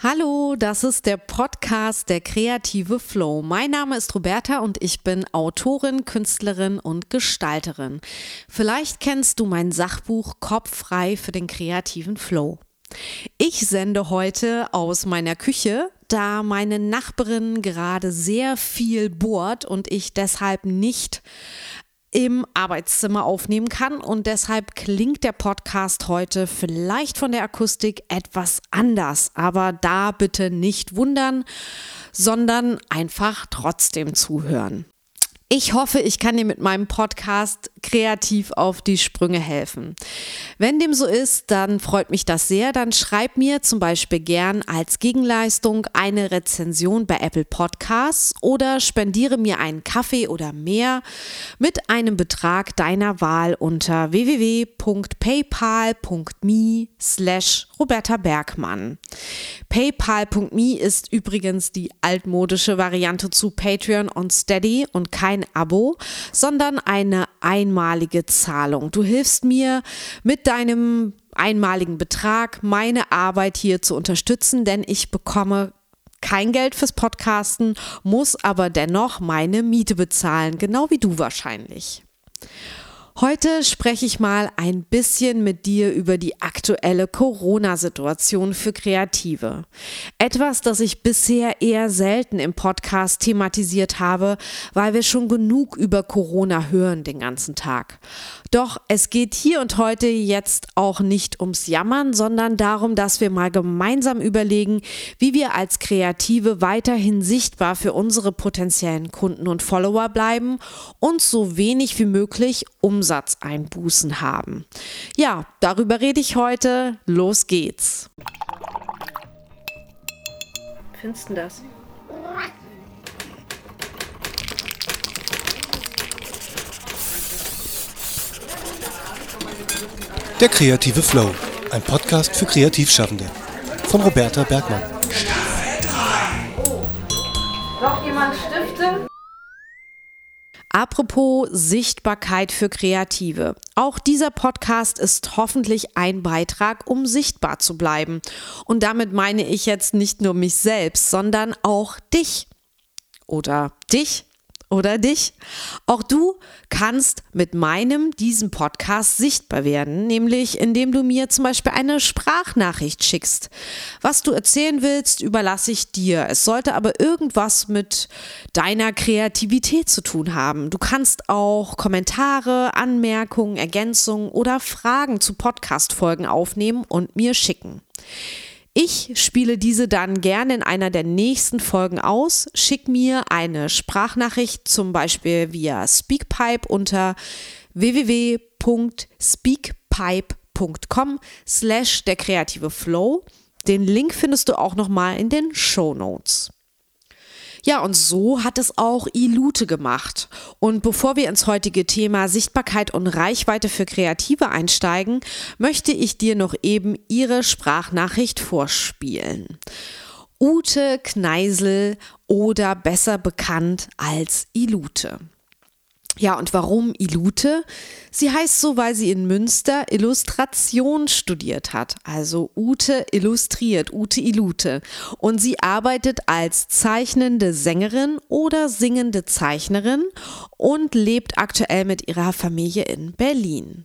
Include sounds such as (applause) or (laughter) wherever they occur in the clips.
Hallo, das ist der Podcast Der kreative Flow. Mein Name ist Roberta und ich bin Autorin, Künstlerin und Gestalterin. Vielleicht kennst du mein Sachbuch Kopf frei für den kreativen Flow. Ich sende heute aus meiner Küche, da meine Nachbarin gerade sehr viel bohrt und ich deshalb nicht im Arbeitszimmer aufnehmen kann und deshalb klingt der Podcast heute vielleicht von der Akustik etwas anders, aber da bitte nicht wundern, sondern einfach trotzdem zuhören. Ich hoffe, ich kann dir mit meinem Podcast kreativ auf die Sprünge helfen. Wenn dem so ist, dann freut mich das sehr. Dann schreib mir zum Beispiel gern als Gegenleistung eine Rezension bei Apple Podcasts oder spendiere mir einen Kaffee oder mehr mit einem Betrag deiner Wahl unter www.paypal.me slash Roberta Bergmann. PayPal.me ist übrigens die altmodische Variante zu Patreon und Steady und kein Abo, sondern eine einmalige Zahlung. Du hilfst mir mit deinem einmaligen Betrag, meine Arbeit hier zu unterstützen, denn ich bekomme kein Geld fürs Podcasten, muss aber dennoch meine Miete bezahlen, genau wie du wahrscheinlich. Heute spreche ich mal ein bisschen mit dir über die aktuelle Corona-Situation für Kreative. Etwas, das ich bisher eher selten im Podcast thematisiert habe, weil wir schon genug über Corona hören den ganzen Tag. Doch es geht hier und heute jetzt auch nicht ums Jammern, sondern darum, dass wir mal gemeinsam überlegen, wie wir als Kreative weiterhin sichtbar für unsere potenziellen Kunden und Follower bleiben und so wenig wie möglich Umsatzeinbußen haben. Ja, darüber rede ich heute. Los geht's. Findest du das? Der kreative Flow, ein Podcast für Kreativschaffende. Von Roberta Bergmann. Noch jemand Stifte? Apropos Sichtbarkeit für Kreative. Auch dieser Podcast ist hoffentlich ein Beitrag, um sichtbar zu bleiben. Und damit meine ich jetzt nicht nur mich selbst, sondern auch dich. Oder dich oder dich. Auch du kannst mit meinem, diesem Podcast sichtbar werden, nämlich indem du mir zum Beispiel eine Sprachnachricht schickst. Was du erzählen willst, überlasse ich dir. Es sollte aber irgendwas mit deiner Kreativität zu tun haben. Du kannst auch Kommentare, Anmerkungen, Ergänzungen oder Fragen zu Podcast-Folgen aufnehmen und mir schicken. Ich spiele diese dann gerne in einer der nächsten Folgen aus. Schick mir eine Sprachnachricht, zum Beispiel via Speakpipe unter www.speakpipe.com slash der kreative Flow. Den Link findest du auch nochmal in den Show Notes. Ja, und so hat es auch Ilute gemacht. Und bevor wir ins heutige Thema Sichtbarkeit und Reichweite für Kreative einsteigen, möchte ich dir noch eben ihre Sprachnachricht vorspielen. Ute Kneisel oder besser bekannt als Ilute. Ja, und warum Ilute? Sie heißt so, weil sie in Münster Illustration studiert hat. Also Ute illustriert, Ute Ilute. Und sie arbeitet als zeichnende Sängerin oder singende Zeichnerin und lebt aktuell mit ihrer Familie in Berlin.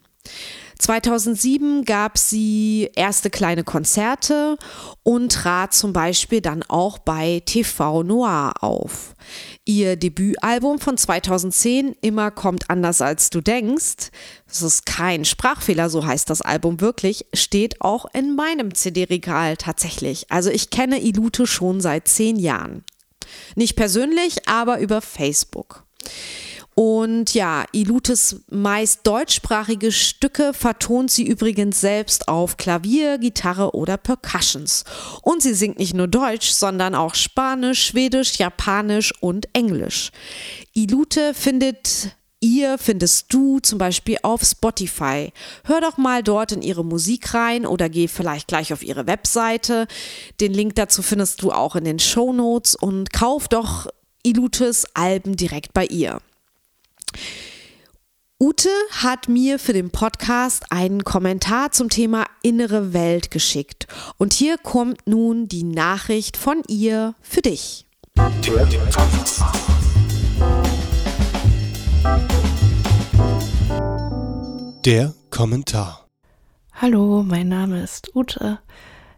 2007 gab sie erste kleine Konzerte und trat zum Beispiel dann auch bei TV Noir auf. Ihr Debütalbum von 2010, Immer kommt anders als du denkst, das ist kein Sprachfehler, so heißt das Album wirklich, steht auch in meinem CD-Regal tatsächlich. Also ich kenne Ilute schon seit zehn Jahren. Nicht persönlich, aber über Facebook. Und ja, Ilutes meist deutschsprachige Stücke vertont sie übrigens selbst auf Klavier, Gitarre oder Percussions. Und sie singt nicht nur Deutsch, sondern auch Spanisch, Schwedisch, Japanisch und Englisch. Ilute findet ihr findest du zum Beispiel auf Spotify. Hör doch mal dort in ihre Musik rein oder geh vielleicht gleich auf ihre Webseite. Den Link dazu findest du auch in den Show Notes und kauf doch Ilutes Alben direkt bei ihr. Ute hat mir für den Podcast einen Kommentar zum Thema innere Welt geschickt. Und hier kommt nun die Nachricht von ihr für dich. Der Kommentar. Hallo, mein Name ist Ute.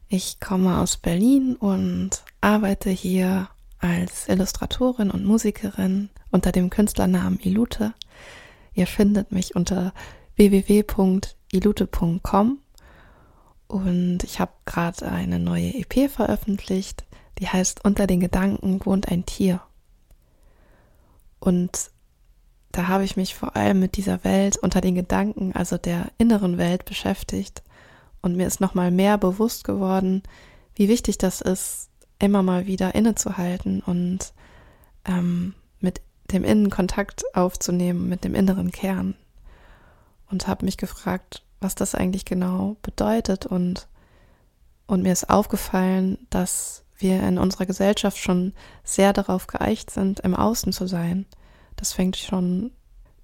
Ich komme aus Berlin und arbeite hier als Illustratorin und Musikerin unter dem Künstlernamen Ilute. Ihr findet mich unter www.ilute.com und ich habe gerade eine neue EP veröffentlicht, die heißt Unter den Gedanken wohnt ein Tier. Und da habe ich mich vor allem mit dieser Welt unter den Gedanken, also der inneren Welt beschäftigt und mir ist nochmal mehr bewusst geworden, wie wichtig das ist, immer mal wieder innezuhalten und ähm, dem Innen Kontakt aufzunehmen mit dem inneren Kern und habe mich gefragt, was das eigentlich genau bedeutet und und mir ist aufgefallen, dass wir in unserer Gesellschaft schon sehr darauf geeicht sind, im Außen zu sein. Das fängt schon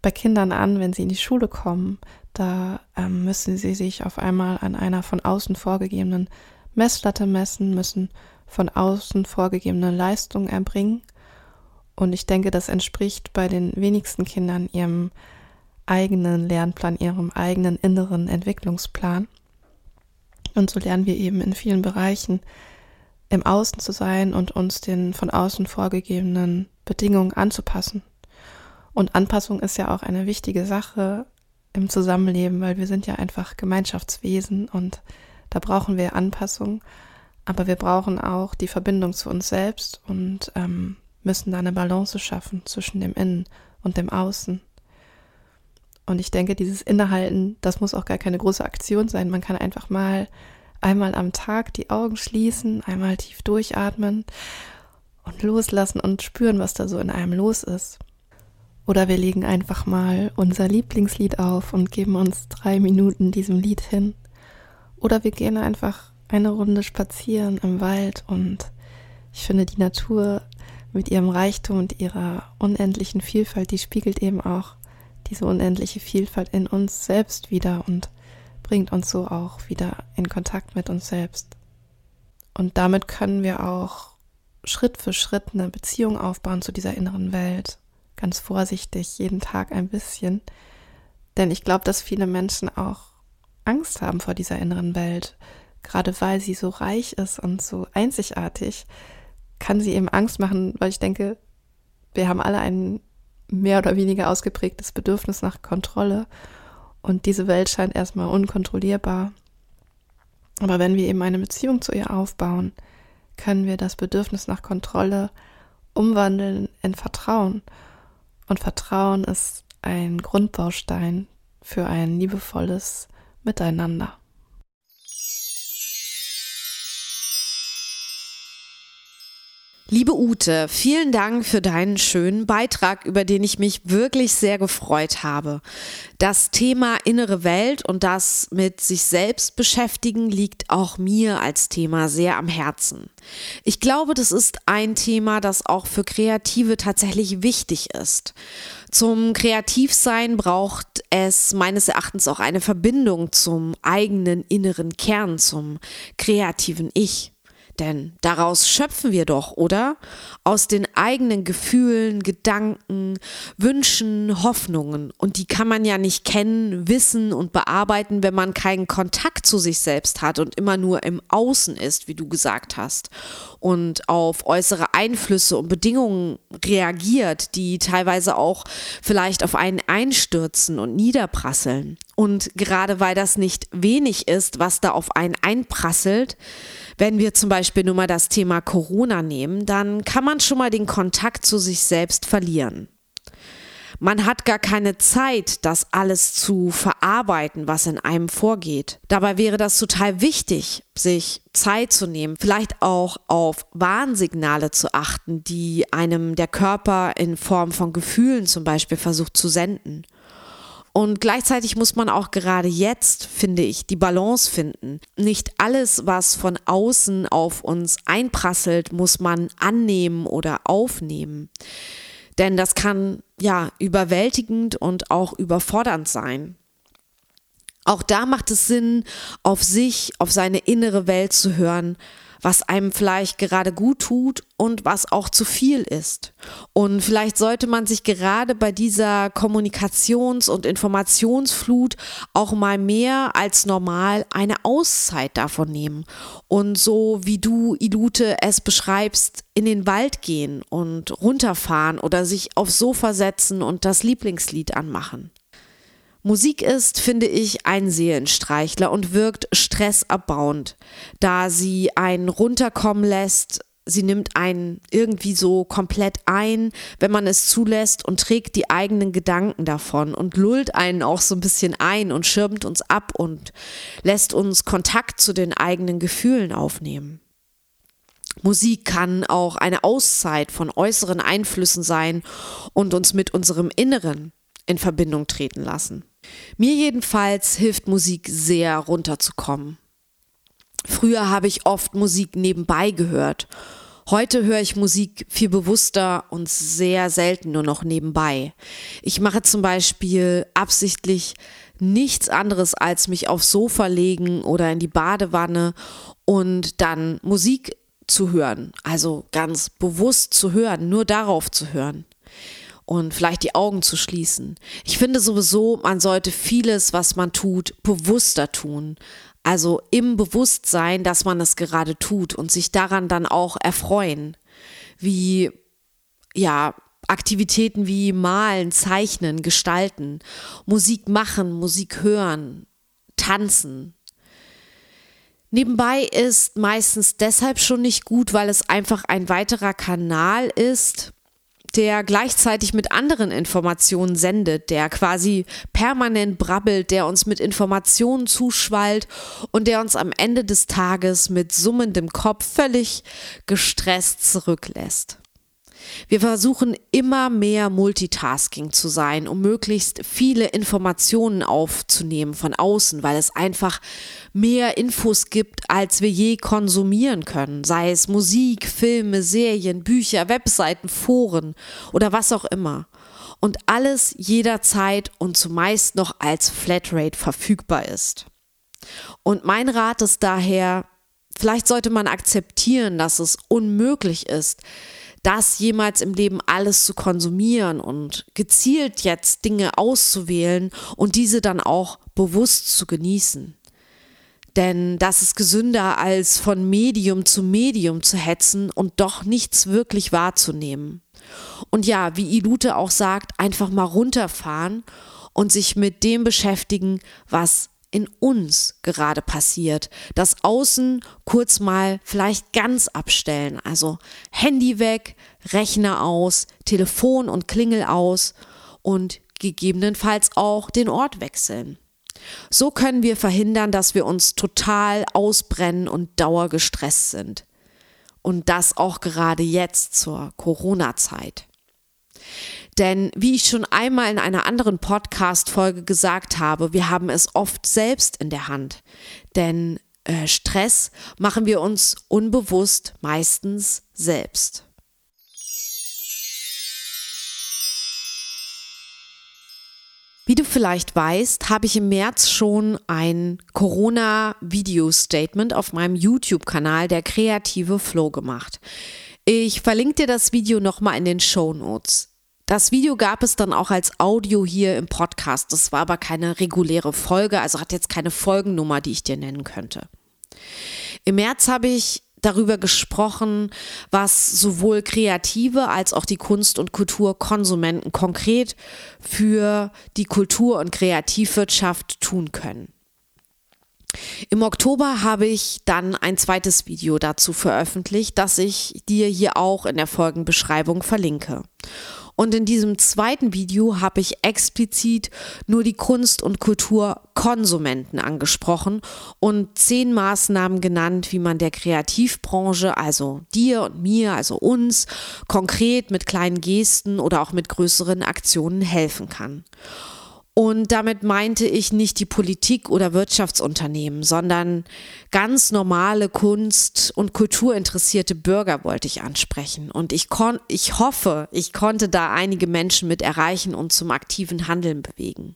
bei Kindern an, wenn sie in die Schule kommen. Da ähm, müssen sie sich auf einmal an einer von außen vorgegebenen Messlatte messen, müssen von außen vorgegebene Leistungen erbringen und ich denke, das entspricht bei den wenigsten Kindern ihrem eigenen Lernplan, ihrem eigenen inneren Entwicklungsplan. Und so lernen wir eben in vielen Bereichen im Außen zu sein und uns den von außen vorgegebenen Bedingungen anzupassen. Und Anpassung ist ja auch eine wichtige Sache im Zusammenleben, weil wir sind ja einfach Gemeinschaftswesen und da brauchen wir Anpassung, aber wir brauchen auch die Verbindung zu uns selbst und ähm, müssen da eine Balance schaffen zwischen dem Innen und dem Außen. Und ich denke, dieses Innehalten, das muss auch gar keine große Aktion sein. Man kann einfach mal einmal am Tag die Augen schließen, einmal tief durchatmen und loslassen und spüren, was da so in einem los ist. Oder wir legen einfach mal unser Lieblingslied auf und geben uns drei Minuten diesem Lied hin. Oder wir gehen einfach eine Runde spazieren im Wald und ich finde, die Natur mit ihrem Reichtum und ihrer unendlichen Vielfalt, die spiegelt eben auch diese unendliche Vielfalt in uns selbst wieder und bringt uns so auch wieder in Kontakt mit uns selbst. Und damit können wir auch Schritt für Schritt eine Beziehung aufbauen zu dieser inneren Welt. Ganz vorsichtig, jeden Tag ein bisschen. Denn ich glaube, dass viele Menschen auch Angst haben vor dieser inneren Welt, gerade weil sie so reich ist und so einzigartig kann sie eben Angst machen, weil ich denke, wir haben alle ein mehr oder weniger ausgeprägtes Bedürfnis nach Kontrolle und diese Welt scheint erstmal unkontrollierbar. Aber wenn wir eben eine Beziehung zu ihr aufbauen, können wir das Bedürfnis nach Kontrolle umwandeln in Vertrauen. Und Vertrauen ist ein Grundbaustein für ein liebevolles Miteinander. Liebe Ute, vielen Dank für deinen schönen Beitrag, über den ich mich wirklich sehr gefreut habe. Das Thema innere Welt und das mit sich selbst beschäftigen liegt auch mir als Thema sehr am Herzen. Ich glaube, das ist ein Thema, das auch für Kreative tatsächlich wichtig ist. Zum Kreativsein braucht es meines Erachtens auch eine Verbindung zum eigenen inneren Kern, zum kreativen Ich. Denn daraus schöpfen wir doch, oder? Aus den eigenen Gefühlen, Gedanken, Wünschen, Hoffnungen. Und die kann man ja nicht kennen, wissen und bearbeiten, wenn man keinen Kontakt zu sich selbst hat und immer nur im Außen ist, wie du gesagt hast. Und auf äußere Einflüsse und Bedingungen reagiert, die teilweise auch vielleicht auf einen einstürzen und niederprasseln. Und gerade weil das nicht wenig ist, was da auf einen einprasselt, wenn wir zum Beispiel nur mal das Thema Corona nehmen, dann kann man schon mal den Kontakt zu sich selbst verlieren. Man hat gar keine Zeit, das alles zu verarbeiten, was in einem vorgeht. Dabei wäre das total wichtig, sich Zeit zu nehmen, vielleicht auch auf Warnsignale zu achten, die einem der Körper in Form von Gefühlen zum Beispiel versucht zu senden. Und gleichzeitig muss man auch gerade jetzt, finde ich, die Balance finden. Nicht alles, was von außen auf uns einprasselt, muss man annehmen oder aufnehmen. Denn das kann ja überwältigend und auch überfordernd sein. Auch da macht es Sinn, auf sich, auf seine innere Welt zu hören, was einem vielleicht gerade gut tut und was auch zu viel ist. Und vielleicht sollte man sich gerade bei dieser Kommunikations- und Informationsflut auch mal mehr als normal eine Auszeit davon nehmen und so wie du, Ilute, es beschreibst, in den Wald gehen und runterfahren oder sich aufs Sofa setzen und das Lieblingslied anmachen. Musik ist, finde ich, ein Seelenstreichler und wirkt stressabbauend, da sie einen runterkommen lässt. Sie nimmt einen irgendwie so komplett ein, wenn man es zulässt und trägt die eigenen Gedanken davon und lullt einen auch so ein bisschen ein und schirmt uns ab und lässt uns Kontakt zu den eigenen Gefühlen aufnehmen. Musik kann auch eine Auszeit von äußeren Einflüssen sein und uns mit unserem Inneren in Verbindung treten lassen. Mir jedenfalls hilft Musik sehr runterzukommen. Früher habe ich oft Musik nebenbei gehört. Heute höre ich Musik viel bewusster und sehr selten nur noch nebenbei. Ich mache zum Beispiel absichtlich nichts anderes als mich aufs Sofa legen oder in die Badewanne und dann Musik zu hören. Also ganz bewusst zu hören, nur darauf zu hören und vielleicht die Augen zu schließen. Ich finde sowieso, man sollte vieles, was man tut, bewusster tun. Also im Bewusstsein, dass man es gerade tut und sich daran dann auch erfreuen. Wie, ja, Aktivitäten wie Malen, Zeichnen, Gestalten, Musik machen, Musik hören, tanzen. Nebenbei ist meistens deshalb schon nicht gut, weil es einfach ein weiterer Kanal ist, der gleichzeitig mit anderen Informationen sendet, der quasi permanent brabbelt, der uns mit Informationen zuschwallt und der uns am Ende des Tages mit summendem Kopf völlig gestresst zurücklässt. Wir versuchen immer mehr Multitasking zu sein, um möglichst viele Informationen aufzunehmen von außen, weil es einfach mehr Infos gibt, als wir je konsumieren können, sei es Musik, Filme, Serien, Bücher, Webseiten, Foren oder was auch immer. Und alles jederzeit und zumeist noch als Flatrate verfügbar ist. Und mein Rat ist daher, vielleicht sollte man akzeptieren, dass es unmöglich ist, das jemals im Leben alles zu konsumieren und gezielt jetzt Dinge auszuwählen und diese dann auch bewusst zu genießen. Denn das ist gesünder, als von Medium zu Medium zu hetzen und doch nichts wirklich wahrzunehmen. Und ja, wie Ilute auch sagt, einfach mal runterfahren und sich mit dem beschäftigen, was in uns gerade passiert. Das Außen kurz mal vielleicht ganz abstellen. Also Handy weg, Rechner aus, Telefon und Klingel aus und gegebenenfalls auch den Ort wechseln. So können wir verhindern, dass wir uns total ausbrennen und dauergestresst sind. Und das auch gerade jetzt zur Corona-Zeit. Denn wie ich schon einmal in einer anderen Podcast-Folge gesagt habe, wir haben es oft selbst in der Hand. Denn äh, Stress machen wir uns unbewusst meistens selbst. Wie du vielleicht weißt, habe ich im März schon ein Corona-Video-Statement auf meinem YouTube-Kanal Der kreative Flow gemacht. Ich verlinke dir das Video nochmal in den Show Notes. Das Video gab es dann auch als Audio hier im Podcast. Das war aber keine reguläre Folge, also hat jetzt keine Folgennummer, die ich dir nennen könnte. Im März habe ich darüber gesprochen, was sowohl Kreative als auch die Kunst- und Kulturkonsumenten konkret für die Kultur- und Kreativwirtschaft tun können. Im Oktober habe ich dann ein zweites Video dazu veröffentlicht, das ich dir hier auch in der Folgenbeschreibung verlinke. Und in diesem zweiten Video habe ich explizit nur die Kunst- und Kulturkonsumenten angesprochen und zehn Maßnahmen genannt, wie man der Kreativbranche, also dir und mir, also uns, konkret mit kleinen Gesten oder auch mit größeren Aktionen helfen kann. Und damit meinte ich nicht die Politik oder Wirtschaftsunternehmen, sondern ganz normale Kunst- und Kulturinteressierte Bürger wollte ich ansprechen. Und ich, kon ich hoffe, ich konnte da einige Menschen mit erreichen und zum aktiven Handeln bewegen.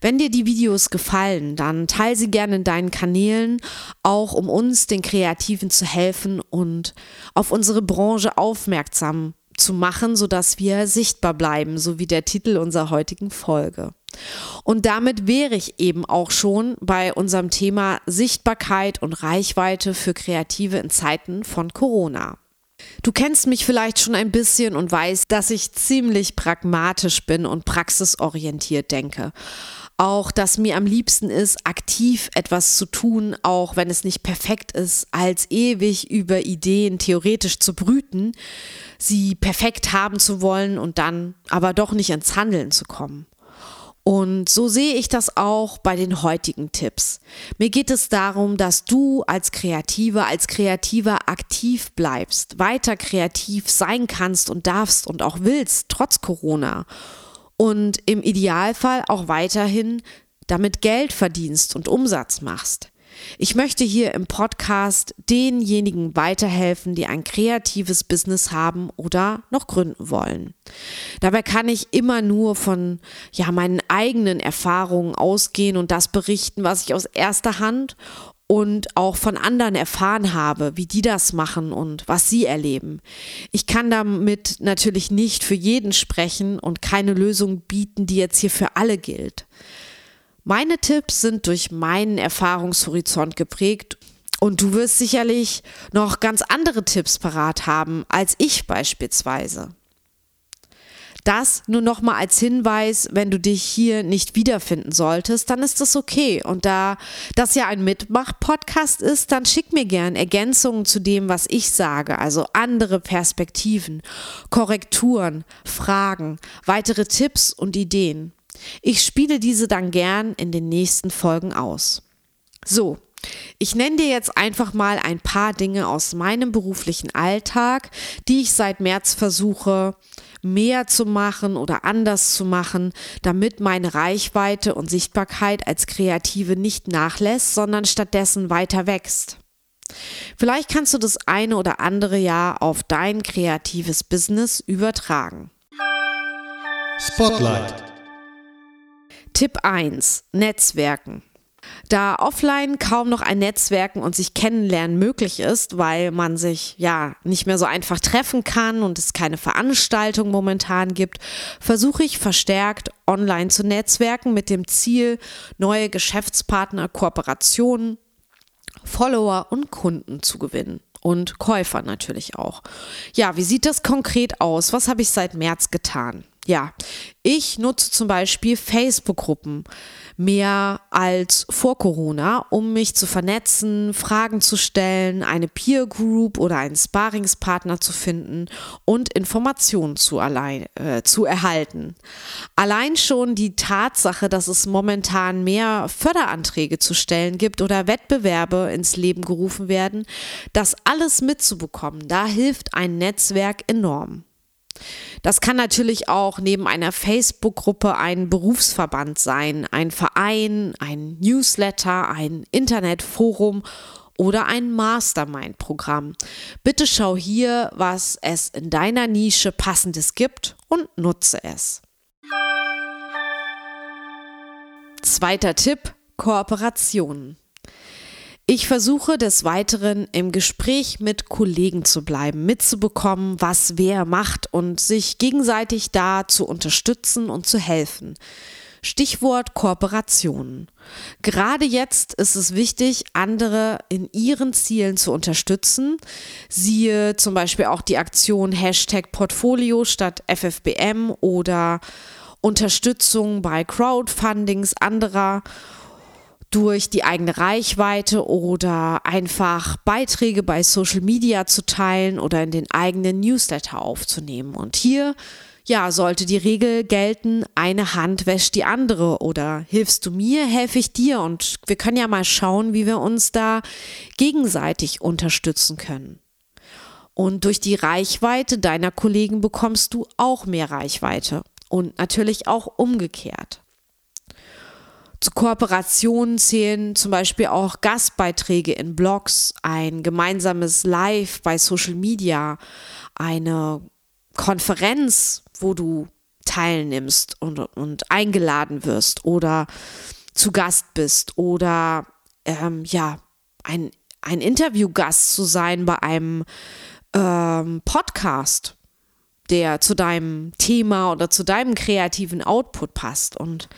Wenn dir die Videos gefallen, dann teile sie gerne in deinen Kanälen, auch um uns, den Kreativen, zu helfen und auf unsere Branche aufmerksam zu machen, sodass wir sichtbar bleiben, so wie der Titel unserer heutigen Folge. Und damit wäre ich eben auch schon bei unserem Thema Sichtbarkeit und Reichweite für Kreative in Zeiten von Corona. Du kennst mich vielleicht schon ein bisschen und weißt, dass ich ziemlich pragmatisch bin und praxisorientiert denke. Auch, dass mir am liebsten ist, aktiv etwas zu tun, auch wenn es nicht perfekt ist, als ewig über Ideen theoretisch zu brüten, sie perfekt haben zu wollen und dann aber doch nicht ins Handeln zu kommen. Und so sehe ich das auch bei den heutigen Tipps. Mir geht es darum, dass du als Kreativer, als Kreativer aktiv bleibst, weiter kreativ sein kannst und darfst und auch willst, trotz Corona. Und im Idealfall auch weiterhin damit Geld verdienst und Umsatz machst. Ich möchte hier im Podcast denjenigen weiterhelfen, die ein kreatives Business haben oder noch gründen wollen. Dabei kann ich immer nur von ja, meinen eigenen Erfahrungen ausgehen und das berichten, was ich aus erster Hand und auch von anderen erfahren habe, wie die das machen und was sie erleben. Ich kann damit natürlich nicht für jeden sprechen und keine Lösung bieten, die jetzt hier für alle gilt. Meine Tipps sind durch meinen Erfahrungshorizont geprägt und du wirst sicherlich noch ganz andere Tipps parat haben als ich beispielsweise. Das nur noch mal als Hinweis, wenn du dich hier nicht wiederfinden solltest, dann ist das okay. Und da das ja ein Mitmach-Podcast ist, dann schick mir gern Ergänzungen zu dem, was ich sage, also andere Perspektiven, Korrekturen, Fragen, weitere Tipps und Ideen. Ich spiele diese dann gern in den nächsten Folgen aus. So, ich nenne dir jetzt einfach mal ein paar Dinge aus meinem beruflichen Alltag, die ich seit März versuche mehr zu machen oder anders zu machen, damit meine Reichweite und Sichtbarkeit als Kreative nicht nachlässt, sondern stattdessen weiter wächst. Vielleicht kannst du das eine oder andere Jahr auf dein kreatives Business übertragen. Spotlight. Tipp 1. Netzwerken. Da offline kaum noch ein Netzwerken und sich kennenlernen möglich ist, weil man sich ja nicht mehr so einfach treffen kann und es keine Veranstaltung momentan gibt, versuche ich verstärkt online zu netzwerken mit dem Ziel, neue Geschäftspartner, Kooperationen, Follower und Kunden zu gewinnen und Käufer natürlich auch. Ja, wie sieht das konkret aus? Was habe ich seit März getan? Ja, ich nutze zum Beispiel Facebook-Gruppen mehr als vor Corona, um mich zu vernetzen, Fragen zu stellen, eine Peer Group oder einen Sparingspartner zu finden und Informationen zu, allein, äh, zu erhalten. Allein schon die Tatsache, dass es momentan mehr Förderanträge zu stellen gibt oder Wettbewerbe ins Leben gerufen werden, das alles mitzubekommen, da hilft ein Netzwerk enorm. Das kann natürlich auch neben einer Facebook-Gruppe ein Berufsverband sein, ein Verein, ein Newsletter, ein Internetforum oder ein Mastermind-Programm. Bitte schau hier, was es in deiner Nische passendes gibt und nutze es. Zweiter Tipp, Kooperationen. Ich versuche des Weiteren im Gespräch mit Kollegen zu bleiben, mitzubekommen, was wer macht und sich gegenseitig da zu unterstützen und zu helfen. Stichwort Kooperationen. Gerade jetzt ist es wichtig, andere in ihren Zielen zu unterstützen. Siehe zum Beispiel auch die Aktion Hashtag Portfolio statt FFBM oder Unterstützung bei Crowdfundings anderer durch die eigene Reichweite oder einfach Beiträge bei Social Media zu teilen oder in den eigenen Newsletter aufzunehmen. Und hier ja, sollte die Regel gelten, eine Hand wäscht die andere oder hilfst du mir, helfe ich dir und wir können ja mal schauen, wie wir uns da gegenseitig unterstützen können. Und durch die Reichweite deiner Kollegen bekommst du auch mehr Reichweite. und natürlich auch umgekehrt. Zu Kooperationen zählen zum Beispiel auch Gastbeiträge in Blogs, ein gemeinsames Live bei Social Media, eine Konferenz, wo du teilnimmst und, und eingeladen wirst oder zu Gast bist oder ähm, ja, ein, ein Interviewgast zu sein bei einem ähm, Podcast, der zu deinem Thema oder zu deinem kreativen Output passt. Und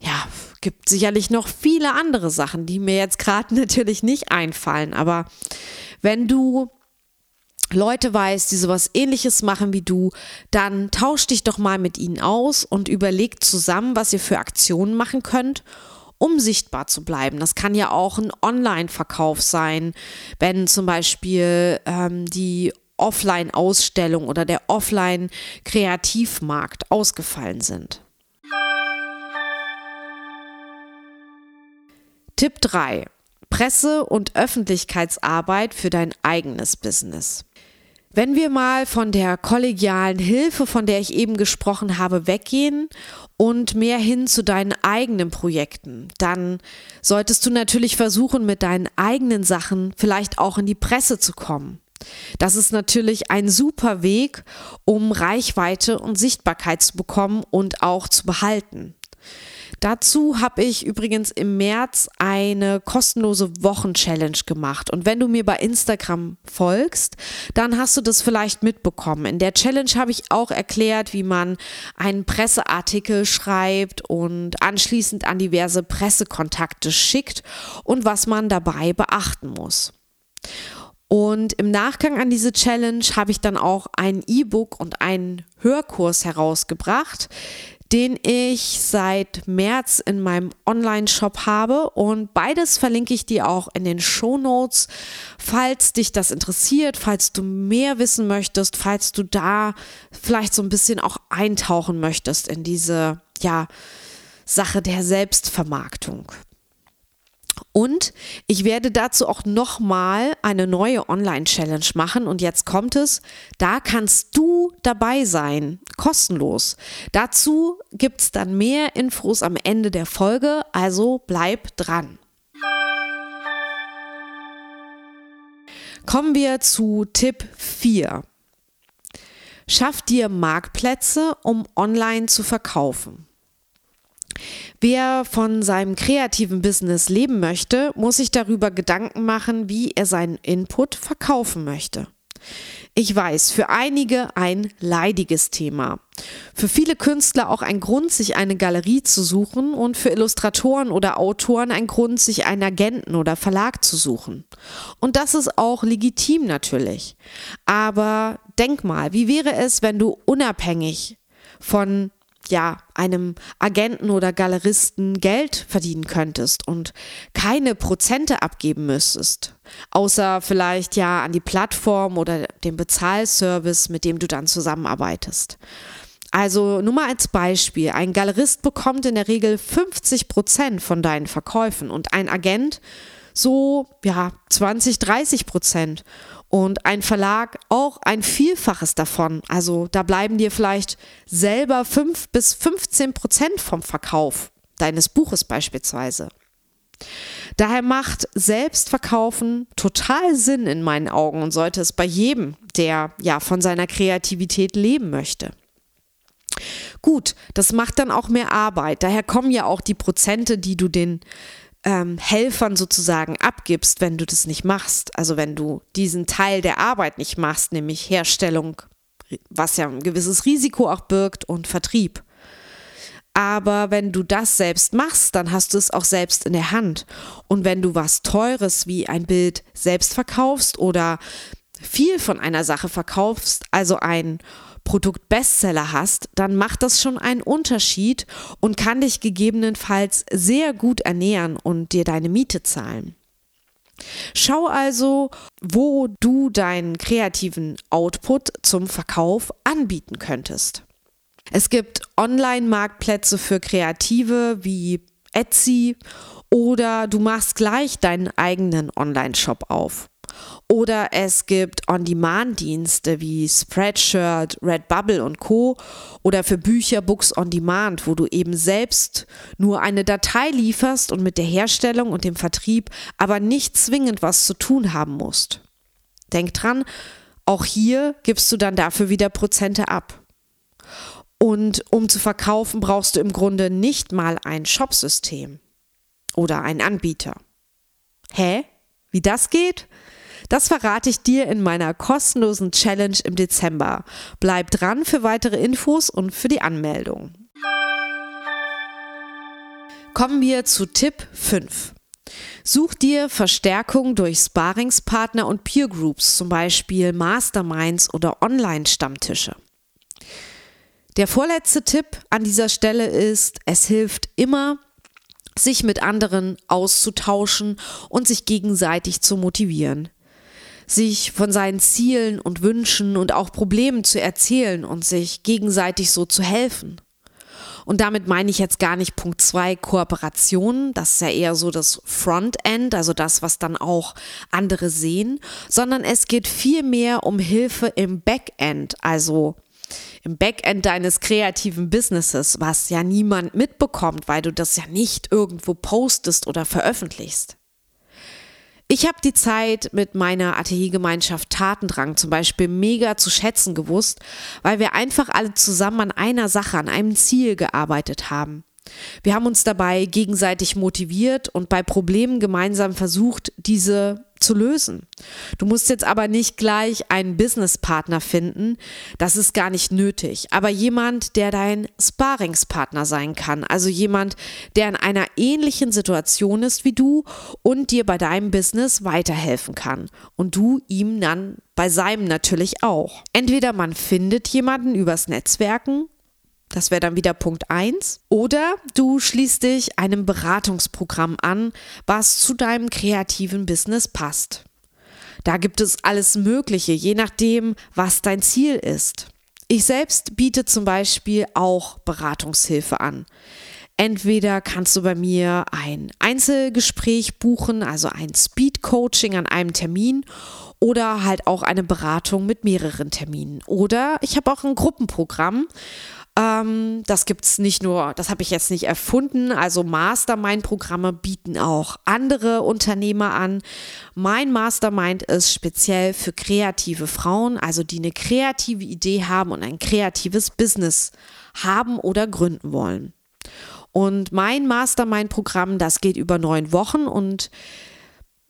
ja, gibt sicherlich noch viele andere Sachen, die mir jetzt gerade (laughs) natürlich nicht einfallen. Aber wenn du Leute weißt, die sowas ähnliches machen wie du, dann tausch dich doch mal mit ihnen aus und überleg zusammen, was ihr für Aktionen machen könnt, um sichtbar zu bleiben. Das kann ja auch ein Online-Verkauf sein, wenn zum Beispiel ähm, die Offline-Ausstellung oder der Offline-Kreativmarkt ausgefallen sind. Tipp 3. Presse- und Öffentlichkeitsarbeit für dein eigenes Business. Wenn wir mal von der kollegialen Hilfe, von der ich eben gesprochen habe, weggehen und mehr hin zu deinen eigenen Projekten, dann solltest du natürlich versuchen, mit deinen eigenen Sachen vielleicht auch in die Presse zu kommen. Das ist natürlich ein super Weg, um Reichweite und Sichtbarkeit zu bekommen und auch zu behalten. Dazu habe ich übrigens im März eine kostenlose Wochenchallenge gemacht. Und wenn du mir bei Instagram folgst, dann hast du das vielleicht mitbekommen. In der Challenge habe ich auch erklärt, wie man einen Presseartikel schreibt und anschließend an diverse Pressekontakte schickt und was man dabei beachten muss. Und im Nachgang an diese Challenge habe ich dann auch ein E-Book und einen Hörkurs herausgebracht, den ich seit März in meinem Online-Shop habe. Und beides verlinke ich dir auch in den Show Notes, falls dich das interessiert, falls du mehr wissen möchtest, falls du da vielleicht so ein bisschen auch eintauchen möchtest in diese, ja, Sache der Selbstvermarktung. Und ich werde dazu auch nochmal eine neue Online-Challenge machen. Und jetzt kommt es, da kannst du dabei sein, kostenlos. Dazu gibt es dann mehr Infos am Ende der Folge, also bleib dran. Kommen wir zu Tipp 4. Schaff dir Marktplätze, um online zu verkaufen. Wer von seinem kreativen Business leben möchte, muss sich darüber Gedanken machen, wie er seinen Input verkaufen möchte. Ich weiß, für einige ein leidiges Thema. Für viele Künstler auch ein Grund, sich eine Galerie zu suchen und für Illustratoren oder Autoren ein Grund, sich einen Agenten oder Verlag zu suchen. Und das ist auch legitim natürlich. Aber denk mal, wie wäre es, wenn du unabhängig von ja, einem Agenten oder Galeristen Geld verdienen könntest und keine Prozente abgeben müsstest, außer vielleicht ja an die Plattform oder den Bezahlservice, mit dem du dann zusammenarbeitest. Also nur mal als Beispiel, ein Galerist bekommt in der Regel 50 Prozent von deinen Verkäufen und ein Agent so ja 20, 30 Prozent und ein Verlag auch ein Vielfaches davon. Also da bleiben dir vielleicht selber 5 bis 15 Prozent vom Verkauf deines Buches beispielsweise. Daher macht Selbstverkaufen total Sinn in meinen Augen und sollte es bei jedem, der ja von seiner Kreativität leben möchte. Gut, das macht dann auch mehr Arbeit. Daher kommen ja auch die Prozente, die du den ähm, Helfern sozusagen abgibst, wenn du das nicht machst. Also wenn du diesen Teil der Arbeit nicht machst, nämlich Herstellung, was ja ein gewisses Risiko auch birgt und Vertrieb. Aber wenn du das selbst machst, dann hast du es auch selbst in der Hand. Und wenn du was Teures wie ein Bild selbst verkaufst oder viel von einer Sache verkaufst, also ein Produkt Bestseller hast, dann macht das schon einen Unterschied und kann dich gegebenenfalls sehr gut ernähren und dir deine Miete zahlen. Schau also, wo du deinen kreativen Output zum Verkauf anbieten könntest. Es gibt Online-Marktplätze für Kreative wie Etsy oder du machst gleich deinen eigenen Online-Shop auf. Oder es gibt On-Demand-Dienste wie Spreadshirt, Redbubble und Co. Oder für Bücher Books on Demand, wo du eben selbst nur eine Datei lieferst und mit der Herstellung und dem Vertrieb aber nicht zwingend was zu tun haben musst. Denk dran, auch hier gibst du dann dafür wieder Prozente ab. Und um zu verkaufen, brauchst du im Grunde nicht mal ein Shopsystem oder einen Anbieter. Hä? Wie das geht? Das verrate ich dir in meiner kostenlosen Challenge im Dezember. Bleib dran für weitere Infos und für die Anmeldung. Kommen wir zu Tipp 5. Such dir Verstärkung durch Sparingspartner und Peer Groups, zum Beispiel Masterminds oder Online-Stammtische. Der vorletzte Tipp an dieser Stelle ist, es hilft immer, sich mit anderen auszutauschen und sich gegenseitig zu motivieren. Sich von seinen Zielen und Wünschen und auch Problemen zu erzählen und sich gegenseitig so zu helfen. Und damit meine ich jetzt gar nicht Punkt 2 Kooperationen, das ist ja eher so das Frontend, also das, was dann auch andere sehen, sondern es geht viel mehr um Hilfe im Backend, also im Backend deines kreativen Businesses, was ja niemand mitbekommt, weil du das ja nicht irgendwo postest oder veröffentlichst. Ich habe die Zeit mit meiner ATI-Gemeinschaft Tatendrang zum Beispiel mega zu schätzen gewusst, weil wir einfach alle zusammen an einer Sache, an einem Ziel gearbeitet haben. Wir haben uns dabei gegenseitig motiviert und bei Problemen gemeinsam versucht, diese zu lösen. Du musst jetzt aber nicht gleich einen Businesspartner finden, das ist gar nicht nötig, aber jemand, der dein Sparingspartner sein kann, also jemand, der in einer ähnlichen Situation ist wie du und dir bei deinem Business weiterhelfen kann und du ihm dann bei seinem natürlich auch. Entweder man findet jemanden übers Netzwerken das wäre dann wieder Punkt 1. Oder du schließt dich einem Beratungsprogramm an, was zu deinem kreativen Business passt. Da gibt es alles Mögliche, je nachdem, was dein Ziel ist. Ich selbst biete zum Beispiel auch Beratungshilfe an. Entweder kannst du bei mir ein Einzelgespräch buchen, also ein Speed-Coaching an einem Termin oder halt auch eine Beratung mit mehreren Terminen. Oder ich habe auch ein Gruppenprogramm, ähm, das es nicht nur, das habe ich jetzt nicht erfunden. Also Mastermind-Programme bieten auch andere Unternehmer an. Mein Mastermind ist speziell für kreative Frauen, also die eine kreative Idee haben und ein kreatives Business haben oder gründen wollen. Und mein Mastermind-Programm, das geht über neun Wochen und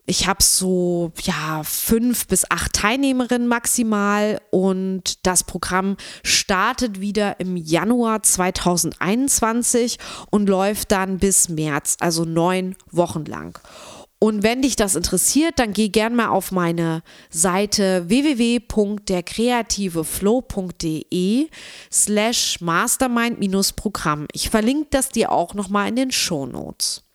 ich habe so ja fünf bis acht Teilnehmerinnen maximal und das Programm startet wieder im Januar 2021 und läuft dann bis März, also neun Wochen lang. Und wenn dich das interessiert, dann geh gern mal auf meine Seite www.derkreativeflow.de slash mastermind-programm. Ich verlinke das dir auch nochmal in den Show Notes.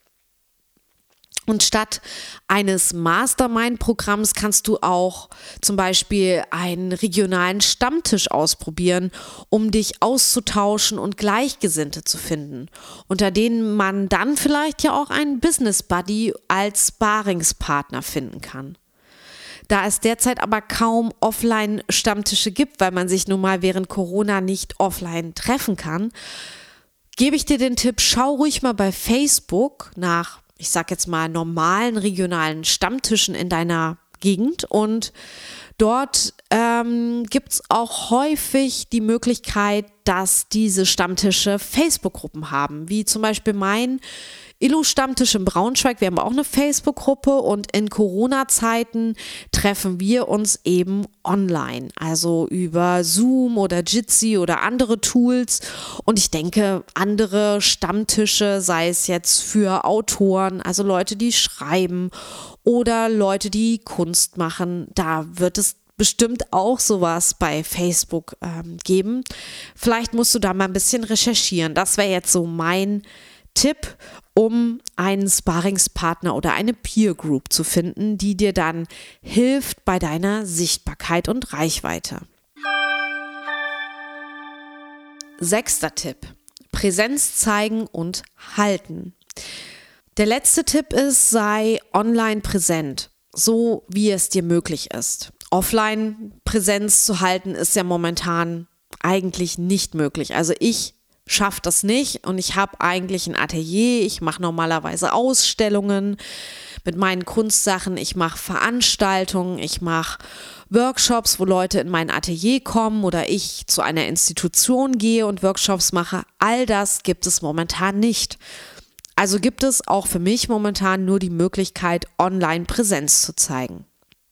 Und statt eines Mastermind-Programms kannst du auch zum Beispiel einen regionalen Stammtisch ausprobieren, um dich auszutauschen und Gleichgesinnte zu finden, unter denen man dann vielleicht ja auch einen Business Buddy als Sparingspartner finden kann. Da es derzeit aber kaum Offline-Stammtische gibt, weil man sich nun mal während Corona nicht offline treffen kann, gebe ich dir den Tipp, schau ruhig mal bei Facebook nach ich sag jetzt mal, normalen regionalen Stammtischen in deiner Gegend. Und dort ähm, gibt es auch häufig die Möglichkeit, dass diese Stammtische Facebook-Gruppen haben, wie zum Beispiel mein Illu-Stammtisch in Braunschweig. Wir haben auch eine Facebook-Gruppe und in Corona-Zeiten treffen wir uns eben online, also über Zoom oder Jitsi oder andere Tools. Und ich denke, andere Stammtische, sei es jetzt für Autoren, also Leute, die schreiben oder Leute, die Kunst machen, da wird es bestimmt auch sowas bei Facebook ähm, geben. Vielleicht musst du da mal ein bisschen recherchieren. Das wäre jetzt so mein Tipp, um einen Sparingspartner oder eine Peer Group zu finden, die dir dann hilft bei deiner Sichtbarkeit und Reichweite. Sechster Tipp. Präsenz zeigen und halten. Der letzte Tipp ist, sei online präsent. so wie es dir möglich ist. Offline-Präsenz zu halten ist ja momentan eigentlich nicht möglich. Also ich schaffe das nicht und ich habe eigentlich ein Atelier, ich mache normalerweise Ausstellungen mit meinen Kunstsachen, ich mache Veranstaltungen, ich mache Workshops, wo Leute in mein Atelier kommen oder ich zu einer Institution gehe und Workshops mache. All das gibt es momentan nicht. Also gibt es auch für mich momentan nur die Möglichkeit, online Präsenz zu zeigen.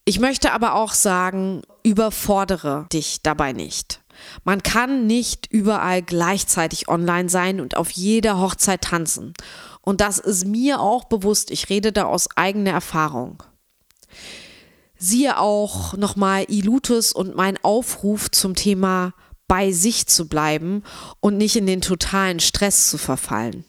Ich möchte aber auch sagen, überfordere dich dabei nicht. Man kann nicht überall gleichzeitig online sein und auf jeder Hochzeit tanzen. Und das ist mir auch bewusst. Ich rede da aus eigener Erfahrung. Siehe auch nochmal Ilutus und mein Aufruf zum Thema bei sich zu bleiben und nicht in den totalen Stress zu verfallen.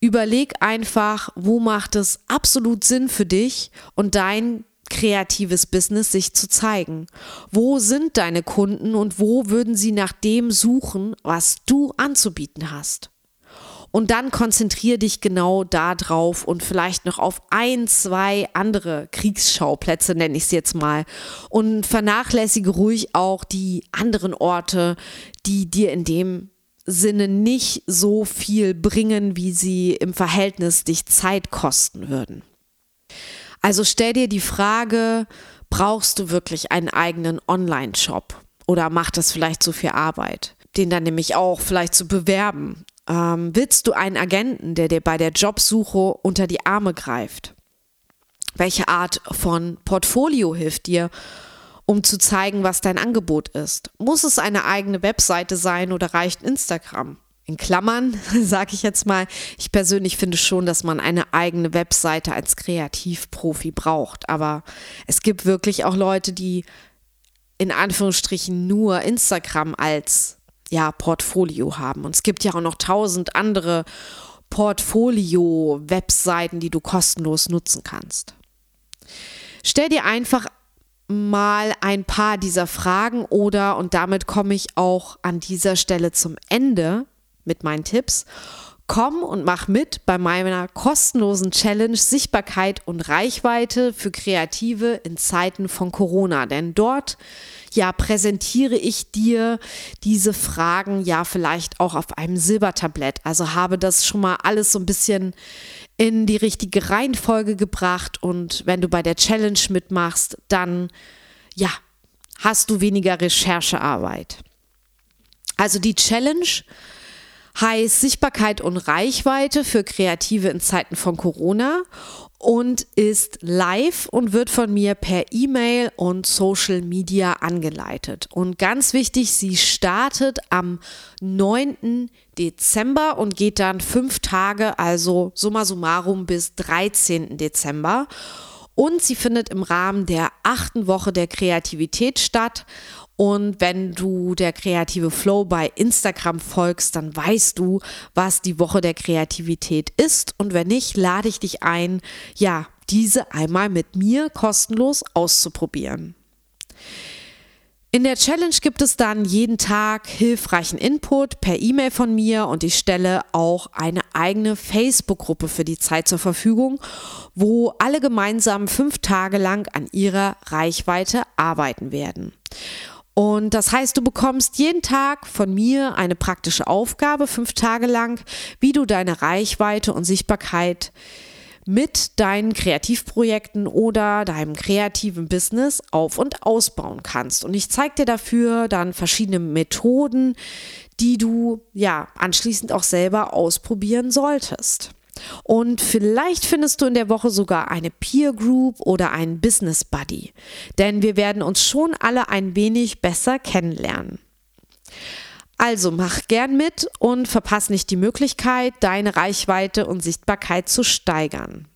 Überleg einfach, wo macht es absolut Sinn für dich und dein kreatives Business sich zu zeigen. Wo sind deine Kunden und wo würden sie nach dem suchen, was du anzubieten hast? Und dann konzentriere dich genau da drauf und vielleicht noch auf ein, zwei andere Kriegsschauplätze, nenne ich es jetzt mal. Und vernachlässige ruhig auch die anderen Orte, die dir in dem Sinne nicht so viel bringen, wie sie im Verhältnis dich Zeit kosten würden. Also stell dir die Frage, brauchst du wirklich einen eigenen Online-Shop? Oder macht das vielleicht zu viel Arbeit? Den dann nämlich auch vielleicht zu bewerben. Ähm, willst du einen Agenten, der dir bei der Jobsuche unter die Arme greift? Welche Art von Portfolio hilft dir, um zu zeigen, was dein Angebot ist? Muss es eine eigene Webseite sein oder reicht Instagram? In Klammern, (laughs) sage ich jetzt mal, ich persönlich finde schon, dass man eine eigene Webseite als Kreativprofi braucht. Aber es gibt wirklich auch Leute, die in Anführungsstrichen nur Instagram als ja, Portfolio haben. Und es gibt ja auch noch tausend andere Portfolio-Webseiten, die du kostenlos nutzen kannst. Stell dir einfach mal ein paar dieser Fragen oder, und damit komme ich auch an dieser Stelle zum Ende mit meinen Tipps. Komm und mach mit bei meiner kostenlosen Challenge Sichtbarkeit und Reichweite für Kreative in Zeiten von Corona. Denn dort ja präsentiere ich dir diese Fragen ja vielleicht auch auf einem Silbertablett. Also habe das schon mal alles so ein bisschen in die richtige Reihenfolge gebracht und wenn du bei der Challenge mitmachst, dann ja, hast du weniger Recherchearbeit. Also die Challenge heißt Sichtbarkeit und Reichweite für Kreative in Zeiten von Corona und ist live und wird von mir per E-Mail und Social Media angeleitet. Und ganz wichtig, sie startet am 9. Dezember und geht dann fünf Tage, also summa summarum bis 13. Dezember. Und sie findet im Rahmen der achten Woche der Kreativität statt und wenn du der kreative Flow bei Instagram folgst, dann weißt du, was die Woche der Kreativität ist. Und wenn nicht, lade ich dich ein, ja, diese einmal mit mir kostenlos auszuprobieren. In der Challenge gibt es dann jeden Tag hilfreichen Input per E-Mail von mir und ich stelle auch eine eigene Facebook-Gruppe für die Zeit zur Verfügung, wo alle gemeinsam fünf Tage lang an ihrer Reichweite arbeiten werden. Und das heißt, du bekommst jeden Tag von mir eine praktische Aufgabe, fünf Tage lang, wie du deine Reichweite und Sichtbarkeit mit deinen Kreativprojekten oder deinem kreativen Business auf und ausbauen kannst. Und ich zeige dir dafür dann verschiedene Methoden, die du ja anschließend auch selber ausprobieren solltest. Und vielleicht findest du in der Woche sogar eine Peer Group oder einen Business Buddy, denn wir werden uns schon alle ein wenig besser kennenlernen. Also mach gern mit und verpass nicht die Möglichkeit, deine Reichweite und Sichtbarkeit zu steigern.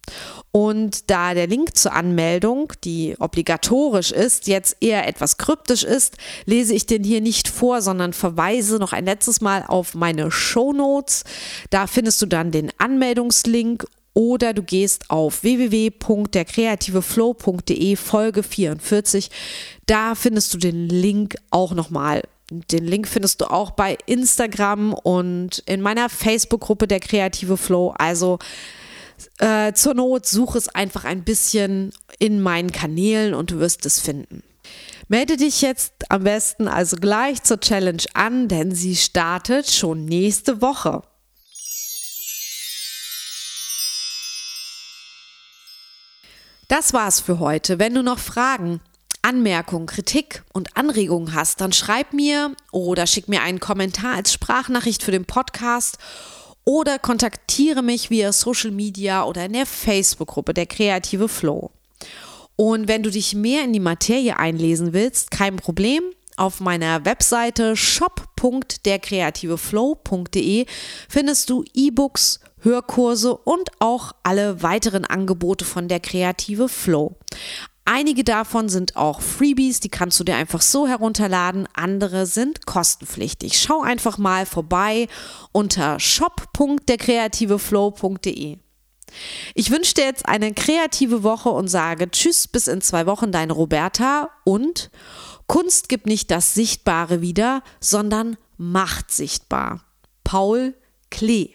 Und da der Link zur Anmeldung, die obligatorisch ist, jetzt eher etwas kryptisch ist, lese ich den hier nicht vor, sondern verweise noch ein letztes Mal auf meine Show Notes. Da findest du dann den Anmeldungslink oder du gehst auf www.derkreativeflow.de Folge 44. Da findest du den Link auch nochmal. Den Link findest du auch bei Instagram und in meiner Facebook-Gruppe der Kreative Flow. Also Äh, zur Not suche es einfach ein bisschen in meinen Kanälen und du wirst es finden. Melde dich jetzt am besten also gleich zur Challenge an, denn sie startet schon nächste Woche. Das war's für heute. Wenn du noch Fragen, Anmerkungen, Kritik und Anregungen hast, dann schreib mir oder schick mir einen Kommentar als Sprachnachricht für den Podcast oder kontaktiere mich via Social Media oder in der Facebook-Gruppe der Kreative Flow. Und wenn du dich mehr in die Materie einlesen willst, kein Problem. Auf meiner Webseite shop.derkreativeflow.de findest du E-Books, Hörkurse und auch alle weiteren Angebote von der Kreative Flow. Einige davon sind auch Freebies, die kannst du dir einfach so herunterladen, andere sind kostenpflichtig. Schau einfach mal vorbei unter shop.derkreativeflow.de. Ich wünsche dir jetzt eine kreative Woche und sage Tschüss bis in zwei Wochen, deine Roberta und Kunst gibt nicht das Sichtbare wieder, sondern macht sichtbar. Paul Klee.